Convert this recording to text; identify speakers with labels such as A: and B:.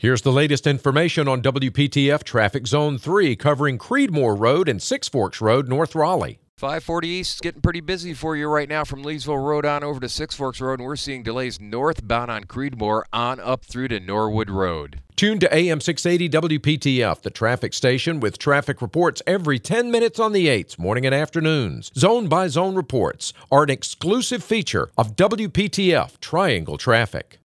A: Here's the latest information on WPTF Traffic Zone 3 covering Creedmoor Road and Six Forks Road, North Raleigh.
B: 540 East is getting pretty busy for you right now from Leesville Road on over to Six Forks Road, and we're seeing delays northbound on Creedmoor on up through to Norwood Road.
A: Tune to AM 680 WPTF, the traffic station with traffic reports every 10 minutes on the 8s, morning and afternoons. Zone by zone reports are an exclusive feature of WPTF Triangle Traffic.